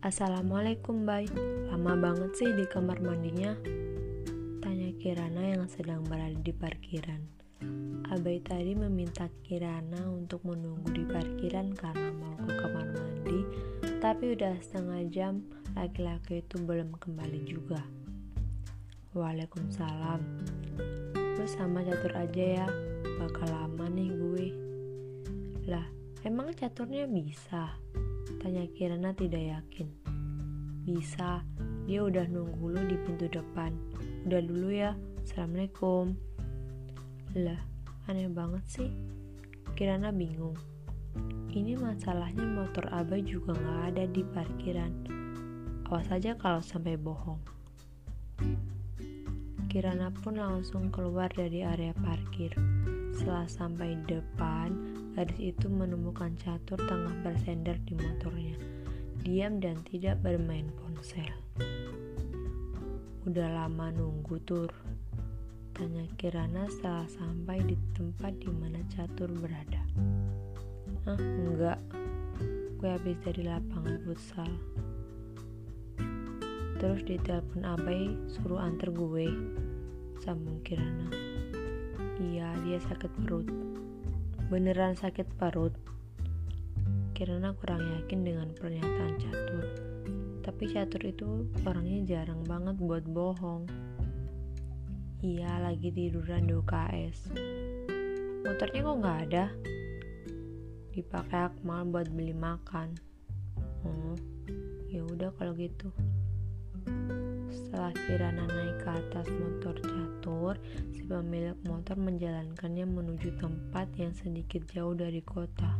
Assalamualaikum, Bay. Lama banget sih di kamar mandinya. Tanya Kirana yang sedang berada di parkiran. Abai tadi meminta Kirana untuk menunggu di parkiran karena mau ke kamar mandi, tapi udah setengah jam laki-laki itu belum kembali juga. Waalaikumsalam. Lu sama catur aja ya, bakal lama nih gue. Lah, emang caturnya bisa? Tanya Kirana tidak yakin. Bisa, dia udah nunggu lu di pintu depan. Udah dulu ya, Assalamualaikum. Lah, aneh banget sih. Kirana bingung. Ini masalahnya motor Abah juga gak ada di parkiran. Awas aja kalau sampai bohong. Kirana pun langsung keluar dari area parkir. Setelah sampai depan, gadis itu menemukan catur tengah bersender di motornya. Diam dan tidak bermain ponsel. Udah lama nunggu tur. Tanya Kirana setelah sampai di tempat di mana catur berada. Ah, enggak. Gue habis dari lapangan futsal. Terus ditelepon Abai suruh antar gue. Sambung Kirana. Iya, dia sakit perut. Beneran sakit perut. Kirana kurang yakin dengan pernyataan Catur. Tapi Catur itu orangnya jarang banget buat bohong. Iya, lagi tiduran di UKS. Motornya kok nggak ada? Dipakai Akmal buat beli makan. Oh, ya udah kalau gitu. Setelah Kirana naik ke atas motor catur, si pemilik motor menjalankannya menuju tempat yang sedikit jauh dari kota.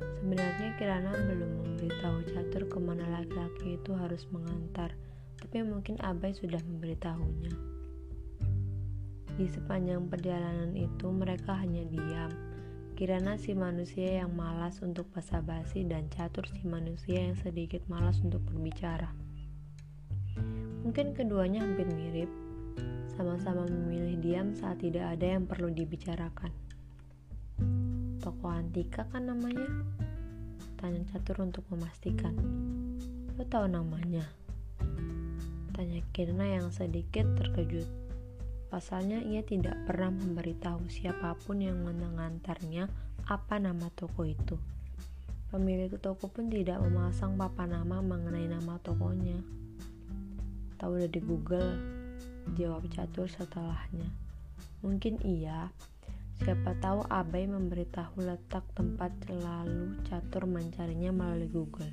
Sebenarnya Kirana belum memberitahu catur ke mana laki-laki itu harus mengantar, tapi mungkin Abai sudah memberitahunya. Di sepanjang perjalanan itu mereka hanya diam. Kirana si manusia yang malas untuk basa-basi dan catur si manusia yang sedikit malas untuk berbicara. Mungkin keduanya hampir mirip, sama-sama memilih diam saat tidak ada yang perlu dibicarakan. Toko antika kan namanya? Tanya Catur untuk memastikan. Lo tahu namanya? Tanya Kirna yang sedikit terkejut. Pasalnya ia tidak pernah memberitahu siapa pun yang mengantarnya apa nama toko itu. Pemilik toko pun tidak memasang papan nama mengenai nama tokonya. Tahu dari Google, jawab Catur setelahnya. Mungkin iya, siapa tahu Abai memberitahu letak tempat lalu Catur mencarinya melalui Google.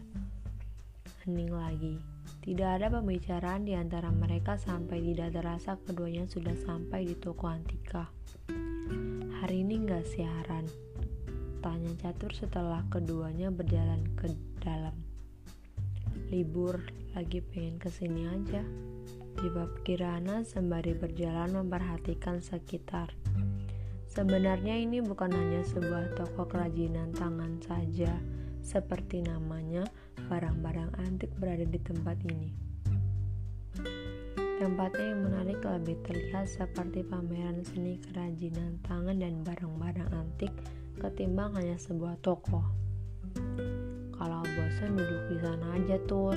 Hening lagi. Tidak ada pembicaraan di antara mereka sampai tidak terasa keduanya sudah sampai di toko antika. Hari ini nggak siaran? Tanya Catur setelah keduanya berjalan ke dalam libur lagi pengen ke sini aja. Jawab Kirana sembari berjalan memperhatikan sekitar. Sebenarnya ini bukan hanya sebuah toko kerajinan tangan saja seperti namanya barang-barang antik berada di tempat ini. Tempatnya yang menarik lebih terlihat seperti pameran seni kerajinan tangan dan barang-barang antik ketimbang hanya sebuah toko. Kalau bosan duduk di sana aja tur.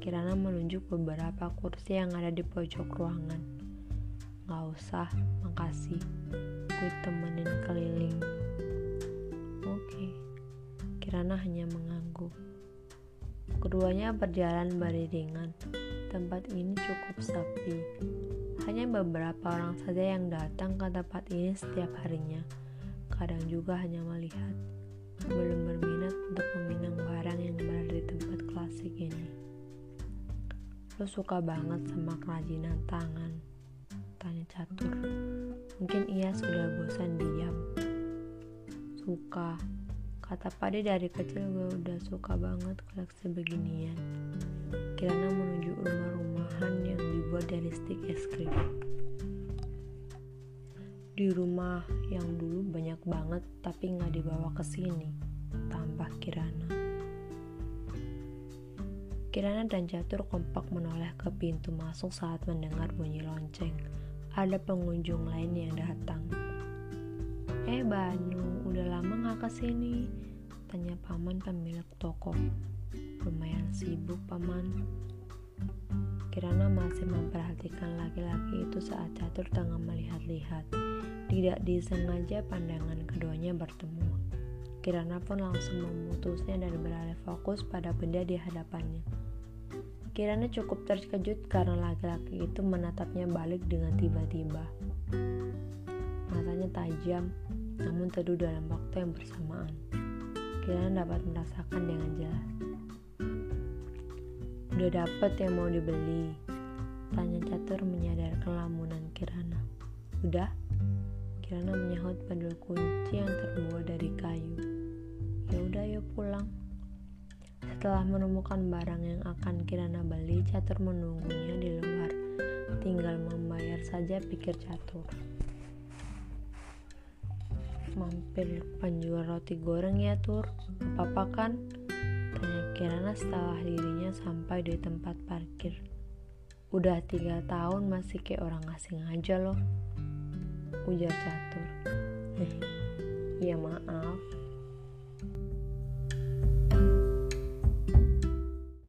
Kirana menunjuk beberapa kursi yang ada di pojok ruangan. Gak usah, makasih. Gue temenin keliling. Oke. Kirana hanya mengangguk. Keduanya berjalan beriringan. Tempat ini cukup sepi. Hanya beberapa orang saja yang datang ke tempat ini setiap harinya. Kadang juga hanya melihat belum berminat untuk meminang barang yang berada di tempat klasik ini. Lo suka banget sama kerajinan tangan? Tanya Catur. Mungkin ia sudah bosan diam. Suka. Kata Pade dari kecil gue udah suka banget koleksi beginian. Kirana menuju rumah-rumahan yang dibuat dari stik es krim di rumah yang dulu banyak banget tapi nggak dibawa ke sini tambah Kirana Kirana dan Catur kompak menoleh ke pintu masuk saat mendengar bunyi lonceng ada pengunjung lain yang datang Eh Banu, udah lama gak ke sini? Tanya paman pemilik toko lumayan sibuk, Paman. Kirana masih memperhatikan laki-laki itu saat catur tengah melihat-lihat. Tidak disengaja pandangan keduanya bertemu. Kirana pun langsung memutusnya dan beralih fokus pada benda di hadapannya. Kirana cukup terkejut karena laki-laki itu menatapnya balik dengan tiba-tiba. Matanya tajam, namun teduh dalam waktu yang bersamaan. Kirana dapat merasakan dengan jelas Udah dapet yang mau dibeli? Tanya Catur menyadarkan lamunan Kirana. Udah? Kirana menyahut bandul kunci yang terbuat dari kayu. Ya udah yuk pulang. Setelah menemukan barang yang akan Kirana beli, Catur menunggunya di luar. Tinggal membayar saja pikir Catur. Mampir penjual roti goreng ya Tur, apa-apa kan? Tanya Kirana setelah dirinya sampai di tempat parkir. Udah tiga tahun masih kayak orang asing aja loh. Ujar catur. ya maaf.